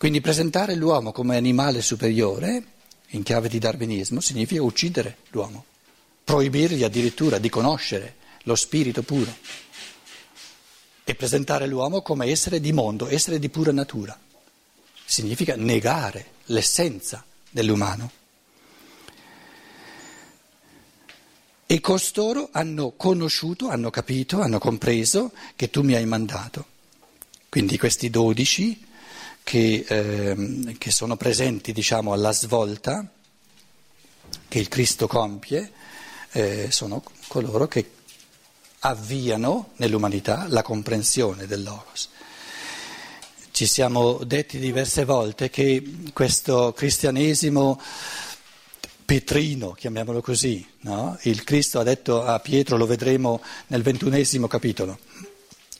Quindi presentare l'uomo come animale superiore, in chiave di darwinismo, significa uccidere l'uomo, proibirgli addirittura di conoscere lo spirito puro e presentare l'uomo come essere di mondo, essere di pura natura. Significa negare l'essenza dell'umano. E costoro hanno conosciuto, hanno capito, hanno compreso che tu mi hai mandato. Quindi questi dodici che, eh, che sono presenti diciamo, alla svolta che il Cristo compie eh, sono coloro che avviano nell'umanità la comprensione del Logos. Ci siamo detti diverse volte che questo cristianesimo petrino, chiamiamolo così, no? il Cristo ha detto a Pietro, lo vedremo nel ventunesimo capitolo,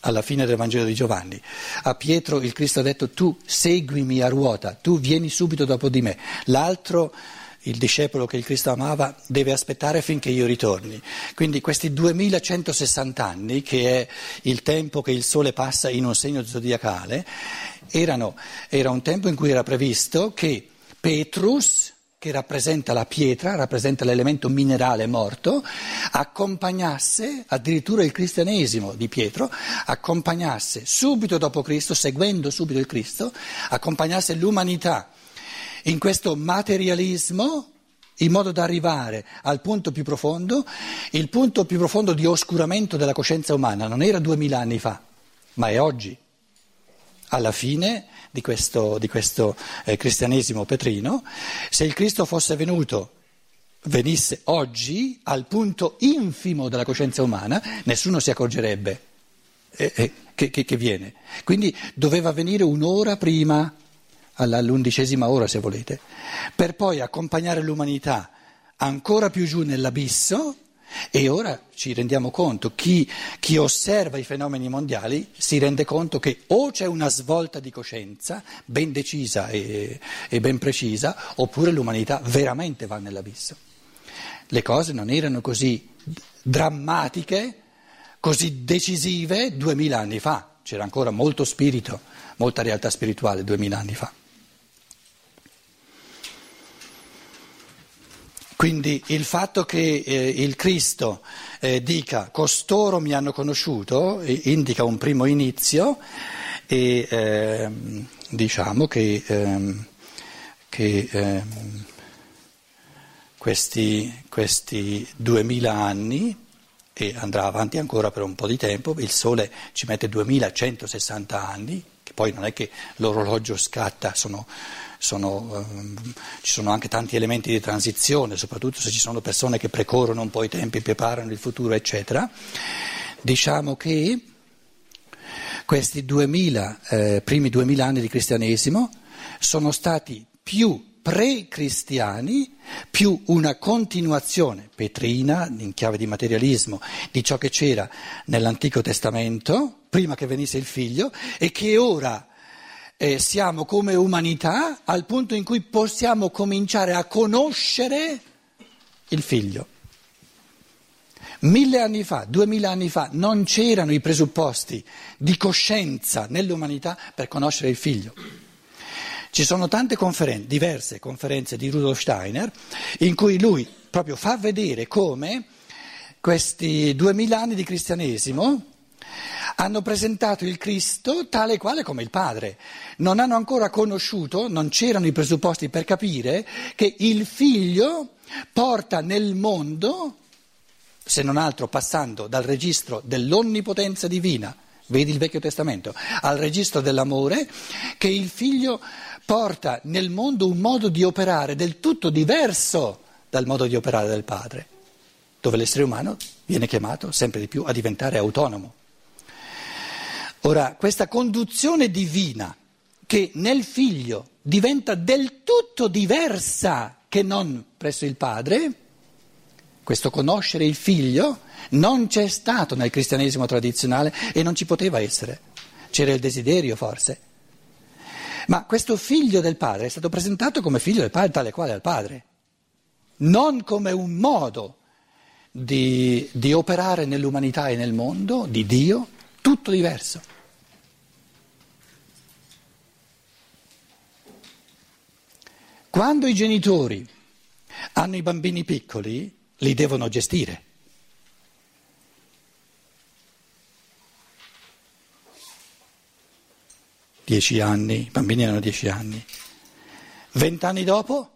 alla fine del Vangelo di Giovanni, a Pietro il Cristo ha detto tu seguimi a ruota, tu vieni subito dopo di me, l'altro il discepolo che il Cristo amava deve aspettare finché io ritorni. Quindi questi 2160 anni, che è il tempo che il Sole passa in un segno zodiacale, erano, era un tempo in cui era previsto che Petrus, che rappresenta la pietra, rappresenta l'elemento minerale morto, accompagnasse, addirittura il cristianesimo di Pietro, accompagnasse subito dopo Cristo, seguendo subito il Cristo, accompagnasse l'umanità in questo materialismo in modo da arrivare al punto più profondo, il punto più profondo di oscuramento della coscienza umana. Non era duemila anni fa, ma è oggi, alla fine di questo, di questo eh, cristianesimo petrino, se il Cristo fosse venuto, venisse oggi al punto infimo della coscienza umana, nessuno si accorgerebbe eh, eh, che, che, che viene. Quindi doveva venire un'ora prima all'undicesima ora se volete, per poi accompagnare l'umanità ancora più giù nell'abisso e ora ci rendiamo conto, chi, chi, osserva i fenomeni mondiali si rende conto che o c'è una svolta di coscienza ben decisa e, e ben precisa, oppure l'umanità veramente va nell'abisso. Le cose non erano così drammatiche, così decisive duemila anni fa, c'era ancora molto spirito, molta realtà spirituale duemila anni fa. Quindi il fatto che eh, il Cristo eh, dica costoro mi hanno conosciuto eh, indica un primo inizio e ehm, diciamo che, ehm, che ehm, questi, questi duemila anni e andrà avanti ancora per un po' di tempo, il Sole ci mette 2160 anni, poi non è che l'orologio scatta, sono sono, ehm, ci sono anche tanti elementi di transizione, soprattutto se ci sono persone che precorrono un po' i tempi, preparano il futuro, eccetera. Diciamo che questi 2000, eh, primi 2000 anni di cristianesimo sono stati più pre-cristiani più una continuazione petrina, in chiave di materialismo, di ciò che c'era nell'Antico Testamento, prima che venisse il figlio, e che ora eh, siamo come umanità al punto in cui possiamo cominciare a conoscere il figlio. Mille anni fa, duemila anni fa, non c'erano i presupposti di coscienza nell'umanità per conoscere il figlio. Ci sono tante conferenze, diverse conferenze di Rudolf Steiner, in cui lui proprio fa vedere come questi duemila anni di cristianesimo hanno presentato il Cristo tale e quale come il Padre. Non hanno ancora conosciuto, non c'erano i presupposti per capire che il Figlio porta nel mondo, se non altro passando dal registro dell'onnipotenza divina, vedi il Vecchio Testamento, al registro dell'amore, che il Figlio porta nel mondo un modo di operare del tutto diverso dal modo di operare del Padre, dove l'essere umano viene chiamato sempre di più a diventare autonomo. Ora, questa conduzione divina che nel figlio diventa del tutto diversa che non presso il padre, questo conoscere il figlio non c'è stato nel cristianesimo tradizionale e non ci poteva essere. C'era il desiderio forse. Ma questo figlio del padre è stato presentato come figlio del padre tale quale al padre, non come un modo di, di operare nell'umanità e nel mondo, di Dio, tutto diverso. Quando i genitori hanno i bambini piccoli, li devono gestire. Dieci anni, i bambini hanno dieci anni. Vent'anni dopo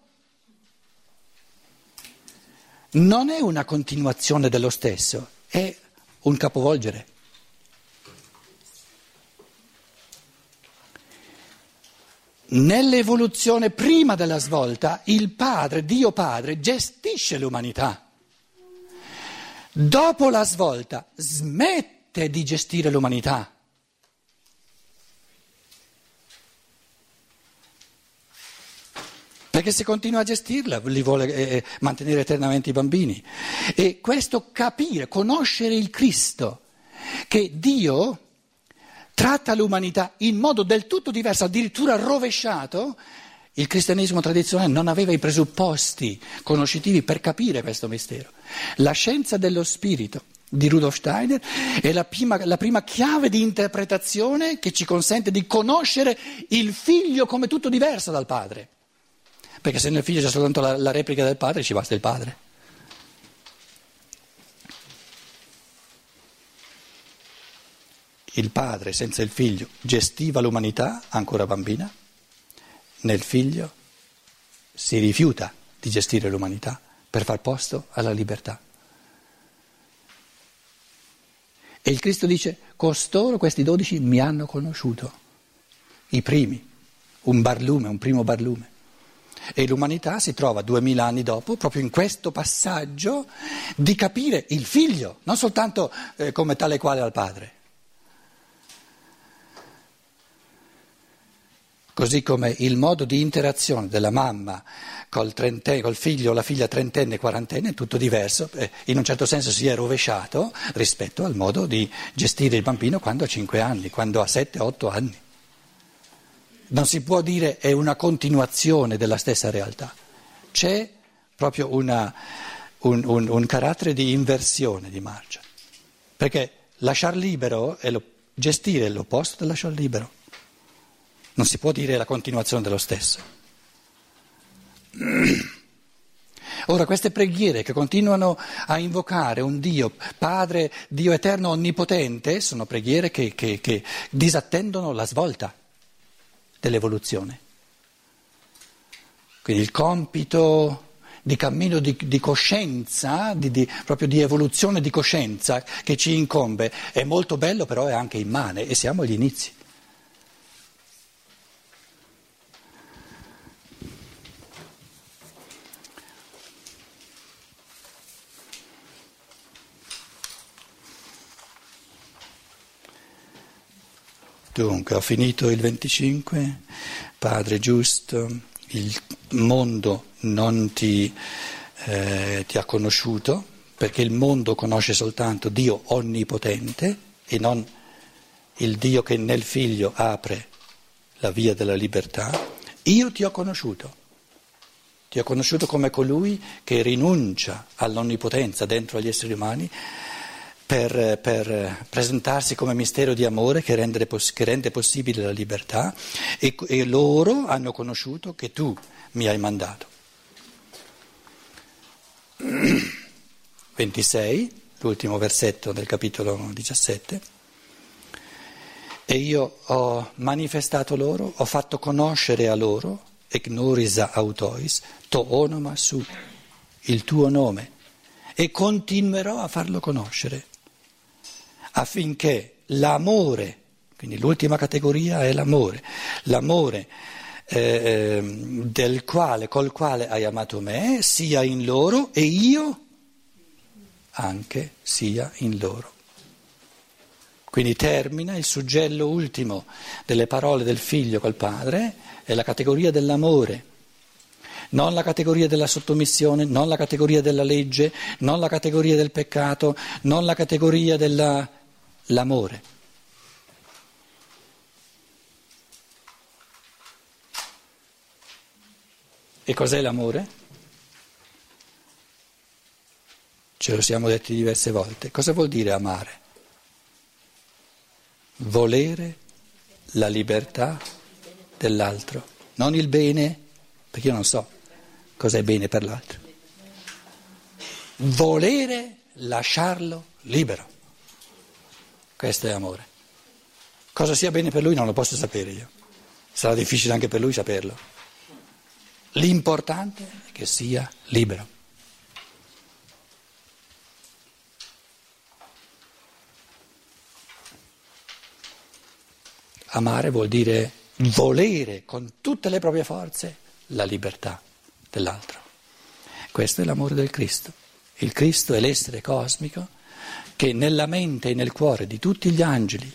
non è una continuazione dello stesso, è un capovolgere. Nell'evoluzione prima della svolta, il padre, Dio padre, gestisce l'umanità. Dopo la svolta, smette di gestire l'umanità. Perché se continua a gestirla, li vuole eh, mantenere eternamente i bambini. E questo capire, conoscere il Cristo, che Dio tratta l'umanità in modo del tutto diverso, addirittura rovesciato, il cristianesimo tradizionale non aveva i presupposti conoscitivi per capire questo mistero. La scienza dello spirito di Rudolf Steiner è la prima, la prima, chiave di interpretazione che ci consente di conoscere il figlio come tutto diverso dal padre. Perché se nel figlio c'è soltanto la, la replica del padre, ci basta il padre. Il padre senza il figlio gestiva l'umanità ancora bambina, nel figlio si rifiuta di gestire l'umanità per far posto alla libertà. E il Cristo dice, costoro, questi dodici, mi hanno conosciuto, i primi, un barlume, un primo barlume. E l'umanità si trova duemila anni dopo, proprio in questo passaggio, di capire il figlio, non soltanto eh, come tale quale al padre. Così come il modo di interazione della mamma col, col figlio o la figlia trentenne quarantenne è tutto diverso, eh, in un certo senso si è rovesciato rispetto al modo di gestire il bambino quando ha cinque anni, quando ha sette, otto anni. Non si può dire è una continuazione della stessa realtà, c'è proprio una, un, un, un, carattere di inversione di marcia, perché lasciar libero è lo, gestire l'opposto del lasciar libero. Non si può dire la continuazione dello stesso. Ora, queste preghiere che continuano a invocare un Dio, Padre, Dio eterno, onnipotente, sono preghiere che, che, che disattendono la svolta dell'evoluzione. Quindi il compito di cammino di, di coscienza, di, di, proprio di evoluzione di coscienza che ci incombe è molto bello, però è anche immane e siamo agli inizi. Dunque, ho finito il 25, Padre giusto, il mondo non ti, eh, ti ha conosciuto, perché il mondo conosce soltanto Dio onnipotente e non il Dio che nel figlio apre la via della libertà. Io ti ho conosciuto. Ti ho conosciuto come colui che rinuncia all'onnipotenza dentro agli esseri umani per, per, presentarsi come mistero di amore che rende, che rende possibile la libertà e, e, loro hanno conosciuto che tu mi hai mandato. 26, l'ultimo versetto del capitolo 17. E io ho manifestato loro, ho fatto conoscere a loro, ignorisa autois, to onoma su, il tuo nome, e continuerò a farlo conoscere affinché l'amore, quindi l'ultima categoria è l'amore, l'amore eh, del quale, col quale hai amato me, sia in loro e io anche sia in loro. Quindi termina il suggello ultimo delle parole del figlio col padre, è la categoria dell'amore non la categoria della sottomissione, non la categoria della legge, non la categoria del peccato, non la categoria della l'amore. E cos'è l'amore? Ce lo siamo detti diverse volte. Cosa vuol dire amare? Volere la libertà dell'altro, non il bene, perché io non so. cos'è bene per l'altro. Volere lasciarlo libero. Questo è amore. Cosa sia bene per lui non lo posso sapere io. Sarà difficile anche per lui saperlo. L'importante è che sia libero. Amare vuol dire volere con tutte le proprie forze la libertà dell'altro. Questo è l'amore del Cristo. Il Cristo è l'essere cosmico che nella mente e nel cuore di tutti gli angeli,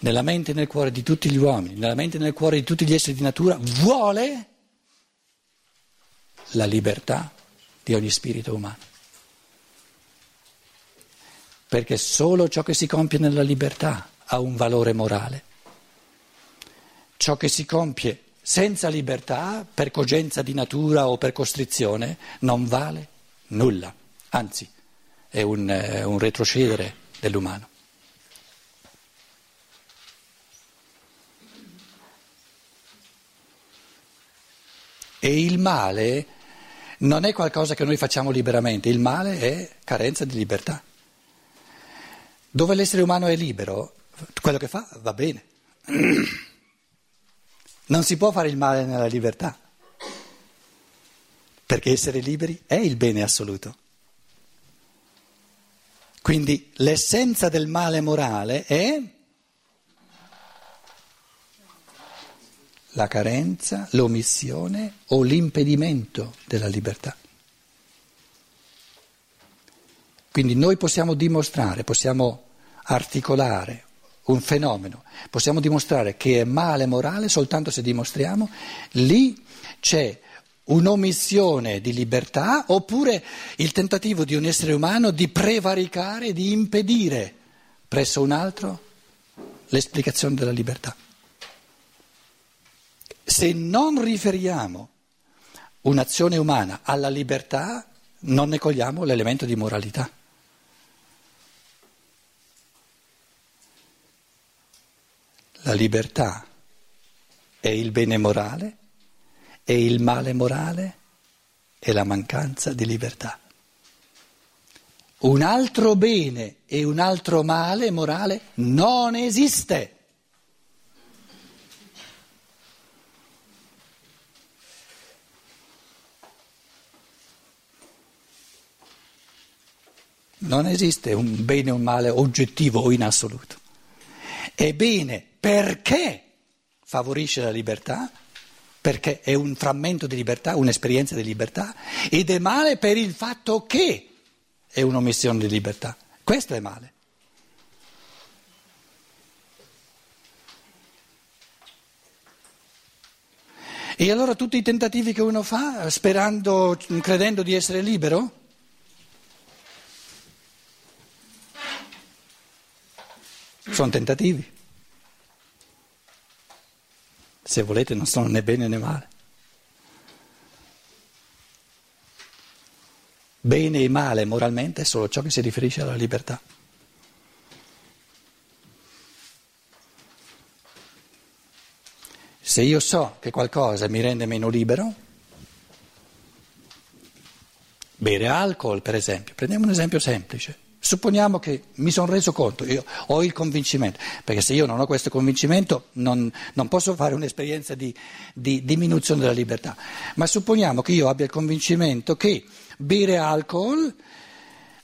nella mente e nel cuore di tutti gli uomini, nella mente e nel cuore di tutti gli esseri di natura, vuole la libertà di ogni spirito umano. Perché solo ciò che si compie nella libertà ha un valore morale. Ciò che si compie senza libertà, per cogenza di natura o per costrizione, non vale nulla, anzi è un, eh, un retrocedere dell'umano. E il male non è qualcosa che noi facciamo liberamente, il male è carenza di libertà. Dove l'essere umano è libero, quello che fa va bene. Non si può fare il male nella libertà, perché essere liberi è il bene assoluto. Quindi l'essenza del male morale è la carenza, l'omissione o l'impedimento della libertà. Quindi noi possiamo dimostrare, possiamo articolare un fenomeno, possiamo dimostrare che è male morale soltanto se dimostriamo lì c'è un'omissione di libertà oppure il tentativo di un essere umano di prevaricare, di impedire presso un altro l'esplicazione della libertà. Se non riferiamo un'azione umana alla libertà, non ne cogliamo l'elemento di moralità. La libertà è il bene morale e il male morale è la mancanza di libertà. Un altro bene e un altro male morale non esiste. Non esiste un bene o un male oggettivo o in assoluto. È bene perché favorisce la libertà perché è un frammento di libertà, un'esperienza di libertà, ed è male per il fatto che è un'omissione di libertà. Questo è male. E allora tutti i tentativi che uno fa, sperando, credendo di essere libero? Sono tentativi. Se volete non sono né bene né male. Bene e male moralmente è solo ciò che si riferisce alla libertà. Se io so che qualcosa mi rende meno libero, bere alcol per esempio, prendiamo un esempio semplice. Supponiamo che mi sono reso conto, io ho il convincimento, perché se io non ho questo convincimento non, non posso fare un'esperienza di, di, diminuzione della libertà, ma supponiamo che io abbia il convincimento che bere alcol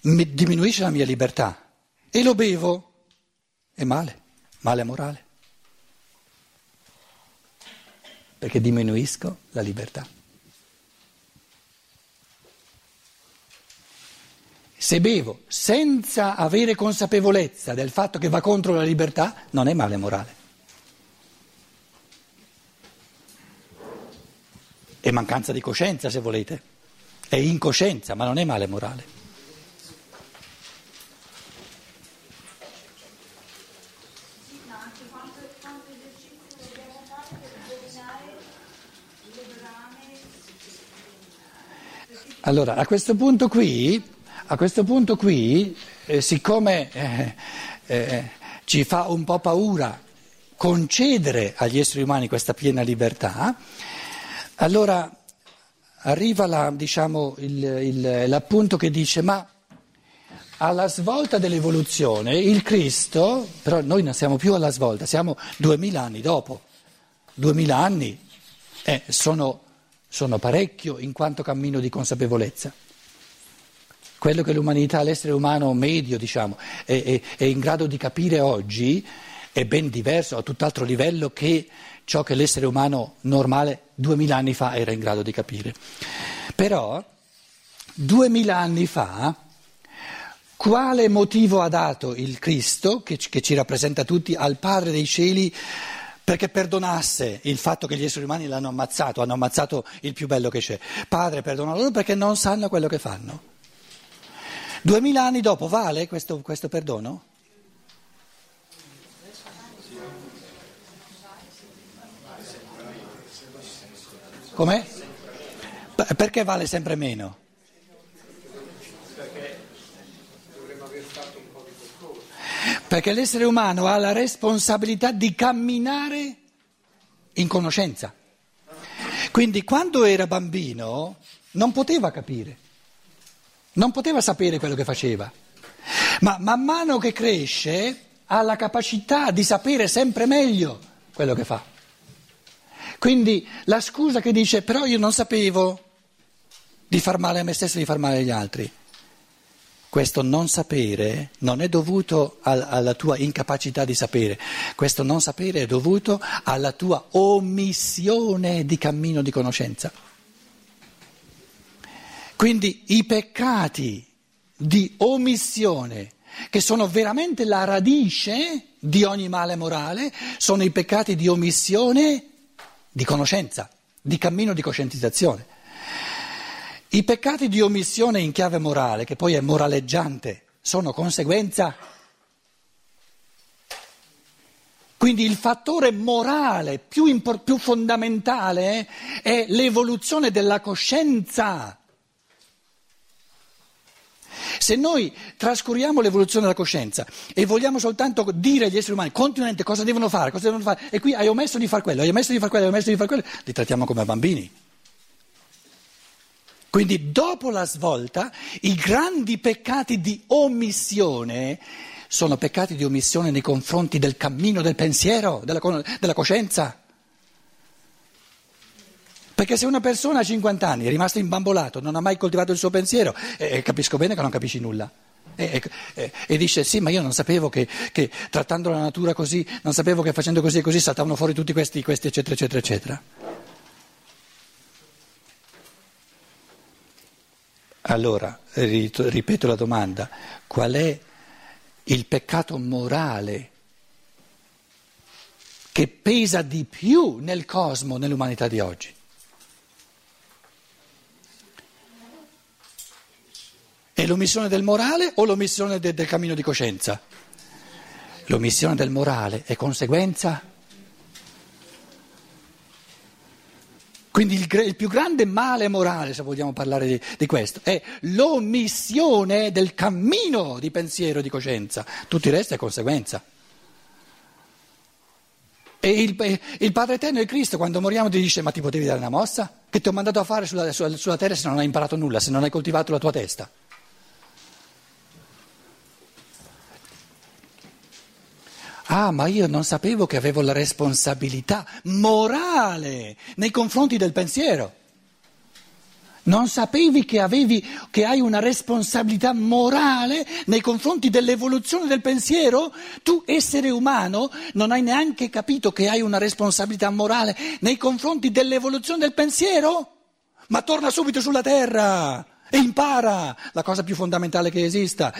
diminuisce la mia libertà. E lo bevo, è male, male morale, perché diminuisco la libertà. Se bevo senza avere consapevolezza del fatto che va contro la libertà, non è male morale. È mancanza di coscienza, se volete. È incoscienza, ma non è male morale. Allora, a questo punto qui a questo punto qui, eh, siccome eh, eh, ci fa un po' paura concedere agli esseri umani questa piena libertà, allora arriva la, diciamo, il, il, l'appunto che dice ma alla svolta dell'evoluzione il Cristo, però noi non siamo più alla svolta, siamo duemila anni dopo, duemila anni eh, sono, sono parecchio in quanto cammino di consapevolezza. Quello che l'umanità, l'essere umano medio, diciamo, è, è, è in grado di capire oggi è ben diverso, a tutt'altro livello che ciò che l'essere umano normale duemila anni fa era in grado di capire. Però, duemila anni fa, quale motivo ha dato il Cristo, che, che ci rappresenta tutti, al Padre dei cieli perché perdonasse il fatto che gli esseri umani l'hanno ammazzato, hanno ammazzato il più bello che c'è. Padre, perdona loro perché non sanno quello che fanno. Duemila anni dopo vale questo, questo perdono? Com'è? Perché vale sempre meno? Perché l'essere umano ha la responsabilità di camminare in conoscenza. Quindi quando era bambino non poteva capire, non poteva sapere quello che faceva, ma man mano che cresce ha la capacità di sapere sempre meglio quello che fa. Quindi la scusa che dice però io non sapevo di far male a me stesso e di far male agli altri. Questo non sapere non è dovuto alla tua incapacità di sapere, questo non sapere è dovuto alla tua omissione di cammino di conoscenza. Quindi i peccati di omissione, che sono veramente la radice di ogni male morale, sono i peccati di omissione di conoscenza, di cammino di coscientizzazione. I peccati di omissione in chiave morale, che poi è moraleggiante, sono conseguenza. Quindi il fattore morale più, impor- più fondamentale è l'evoluzione della coscienza. Se noi trascuriamo l'evoluzione della coscienza e vogliamo soltanto dire agli esseri umani continuamente cosa devono fare, cosa devono fare, e qui hai omesso di fare quello, hai omesso di fare quello, hai omesso di fare quello, li trattiamo come bambini. Quindi dopo la svolta i grandi peccati di omissione sono peccati di omissione nei confronti del cammino del pensiero, della, della coscienza. Perché se una persona a 50 anni è rimasto imbambolato, non ha mai coltivato il suo pensiero, eh, capisco bene che non capisci nulla. E, e, e, dice sì, ma io non sapevo che, che, trattando la natura così, non sapevo che facendo così e così saltavano fuori tutti questi, questi eccetera, eccetera, eccetera. Allora, ripeto la domanda, qual è il peccato morale che pesa di più nel cosmo, nell'umanità di oggi? È l'omissione del morale o l'omissione de- del cammino di coscienza? L'omissione del morale è conseguenza. Quindi il, il più grande male morale, se vogliamo parlare di, di, questo, è l'omissione del cammino di pensiero e di coscienza. Tutto il resto è conseguenza. E il, il, Padre Eterno e Cristo quando moriamo ti dice ma ti potevi dare una mossa? Che ti ho mandato a fare sulla, sulla, sulla terra se non hai imparato nulla, se non hai coltivato la tua testa? Ah, ma io non sapevo che avevo la responsabilità morale nei confronti del pensiero. Non sapevi che, avevi, che hai una responsabilità morale nei confronti dell'evoluzione del pensiero? Tu, essere umano, non hai neanche capito che hai una responsabilità morale nei confronti dell'evoluzione del pensiero? Ma torna subito sulla terra e impara la cosa più fondamentale che esista.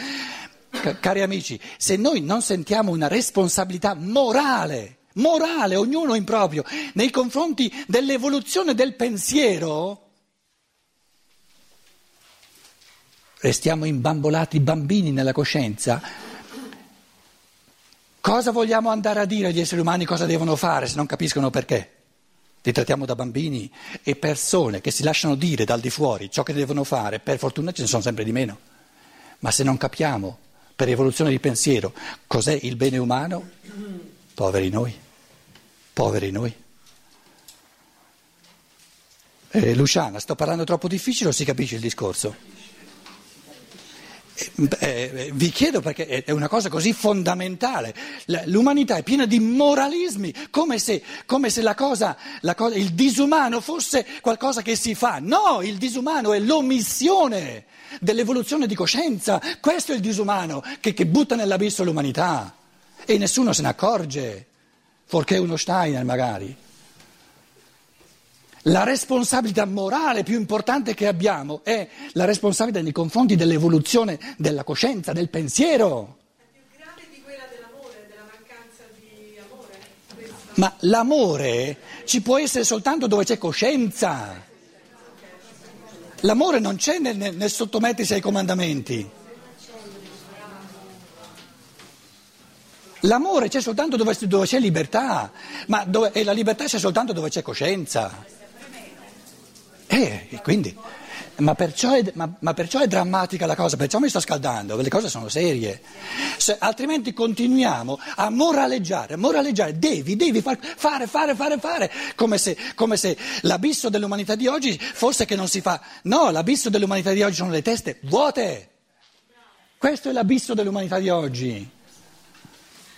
Cari amici, se noi non sentiamo una responsabilità morale, morale, ognuno in proprio, nei confronti dell'evoluzione del pensiero, restiamo imbambolati bambini nella coscienza. Cosa vogliamo andare a dire agli esseri umani cosa devono fare se non capiscono perché? Li trattiamo da bambini e persone che si lasciano dire dal di fuori ciò che devono fare, per fortuna ce ne sono sempre di meno. Ma se non capiamo per evoluzione di pensiero, cos'è il bene umano? Poveri noi, poveri noi. Eh, Luciana, sto parlando troppo difficile o si capisce il discorso? Eh, eh, vi chiedo perché è una cosa così fondamentale. L'umanità è piena di moralismi, come se, come se la cosa, la cosa, il disumano fosse qualcosa che si fa. No, il disumano è l'omissione dell'evoluzione di coscienza. Questo è il disumano che, che butta nell'abisso l'umanità e nessuno se ne accorge, fuorché uno Steiner magari. La responsabilità morale più importante che abbiamo è la responsabilità nei confronti dell'evoluzione della coscienza, del pensiero. Ma l'amore ci può essere soltanto dove c'è coscienza. L'amore non c'è nel, nel, nel sottomettersi ai comandamenti. L'amore c'è soltanto dove, dove c'è libertà, ma dove, e la libertà c'è soltanto dove c'è coscienza. Eh, quindi, ma perciò, è, ma, ma perciò, è, drammatica la cosa, perciò mi sto scaldando, le cose sono serie. Se, altrimenti continuiamo a moraleggiare, moraleggiare, devi, devi far, fare, fare, fare, fare, come se, come se l'abisso dell'umanità di oggi fosse che non si fa. No, l'abisso dell'umanità di oggi sono le teste vuote. Questo è l'abisso dell'umanità di oggi.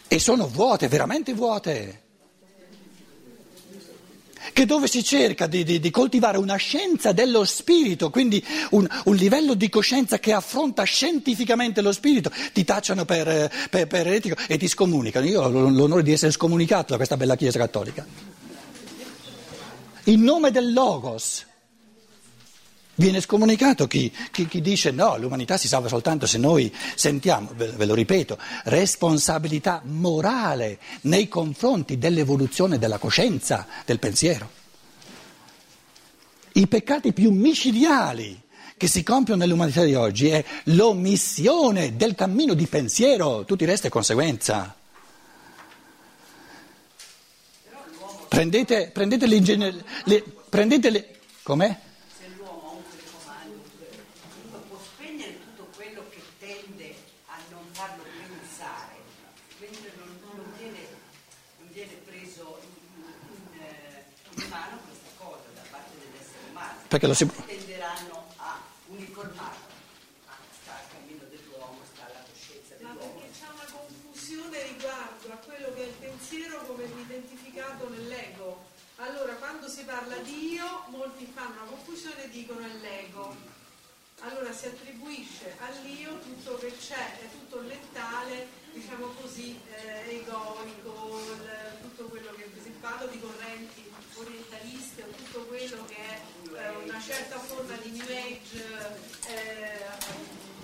E sono vuote, veramente vuote che dove si cerca di, di, di, coltivare una scienza dello spirito, quindi un, un, livello di coscienza che affronta scientificamente lo spirito, ti tacciano per, per, per etico e ti scomunicano. Io ho l'onore di essere scomunicato da questa bella Chiesa cattolica. In nome del Logos. Viene scomunicato chi, chi, chi, dice no, l'umanità si salva soltanto se noi sentiamo, ve, lo ripeto, responsabilità morale nei confronti dell'evoluzione della coscienza, del pensiero. I peccati più micidiali che si compiono nell'umanità di oggi è l'omissione del cammino di pensiero, tutto il resto è conseguenza. Prendete, prendete l'ingegneria, prendete le... Com'è? Perché lo si... tenderanno a uniformarlo. Ah, sta al cammino dell'uomo, sta alla coscienza dell'uomo. Ma perché c'è una confusione riguardo a quello che è il pensiero come identificato nell'ego. Allora, quando si parla di io, molti fanno una confusione e dicono è l'ego. Allora si attribuisce all'io tutto che c'è, è tutto mentale, diciamo così, eh, egoico, tutto quello che si parla di correnti orientaliste o tutto quello che è eh, una certa forma di new age, eh,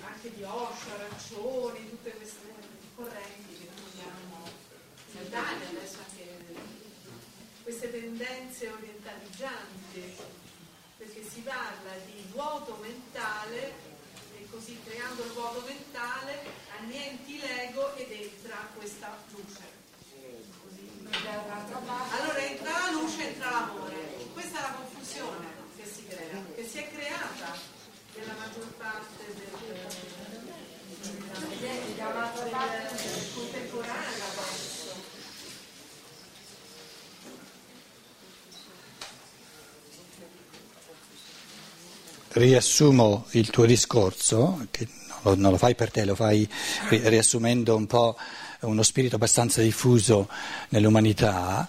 anche di Osho, arancioni, tutte queste correnti che troviamo in Italia, adesso anche queste tendenze orientaleggianti, perché si parla di vuoto mentale e così creando il vuoto mentale annienti l'ego ed entra questa luce. Allora entra la luce, entra l'amore. Questa è la confusione che si crea, che si è creata nella maggior parte del, della contemporanea adesso. Riassumo il tuo discorso, che non lo fai per te, lo fai riassumendo un po' uno spirito abbastanza diffuso nell'umanità,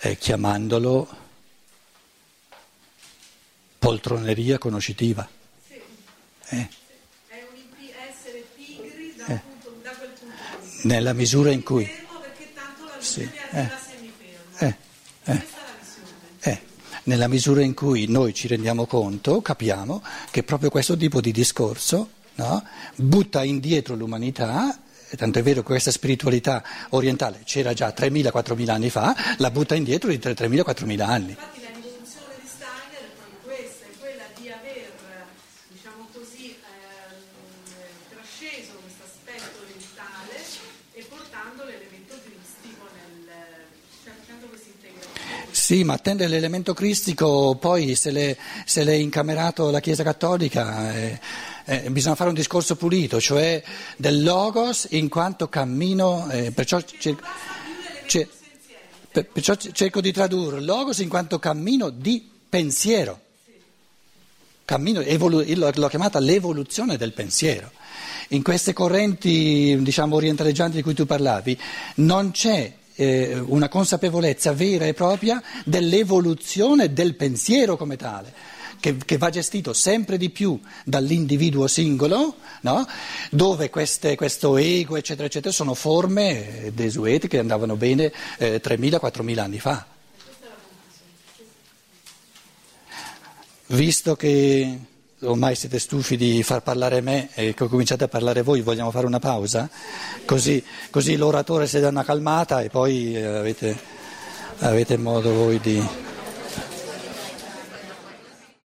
eh, chiamandolo poltroneria conoscitiva. Sì. Eh. È un essere pigri da, eh. punto, da quel punto di vista. Nella misura in cui... Perché tanto la sì. eh. Eh. Eh. Eh. Nella misura in cui noi ci rendiamo conto, capiamo che proprio questo tipo di discorso no, butta indietro l'umanità tanto è vero che questa spiritualità orientale c'era già 3.000-4.000 anni fa, la butta indietro di 3.000-4.000 anni. Infatti la rivoluzione di Steiner è proprio questa, è quella di aver, diciamo così, ehm, trasceso questo aspetto orientale e portando l'elemento cristico nel, cioè facendo questa integrazione. Sì, ma attende l'elemento cristico, poi se l'è, se l'è incamerato la Chiesa Cattolica... Eh, eh, bisogna fare un discorso pulito, cioè del logos in quanto cammino, eh, perciò, cer- cer- per- perciò cerco di tradurre logos in quanto cammino di pensiero. cammino, evolu- l'ho chiamata l'evoluzione del pensiero. In queste correnti diciamo, orientaleggianti di cui tu parlavi non c'è eh, una consapevolezza vera e propria dell'evoluzione del pensiero come tale. Che, che, va gestito sempre di più dall'individuo singolo, no? dove queste, questo ego, eccetera, eccetera, sono forme eh, desuete che andavano bene eh, 3.000-4.000 anni fa. Visto che ormai siete stufi di far parlare me e che cominciate a parlare voi, vogliamo fare una pausa? Così, così l'oratore si dà una calmata e poi avete, avete modo voi di...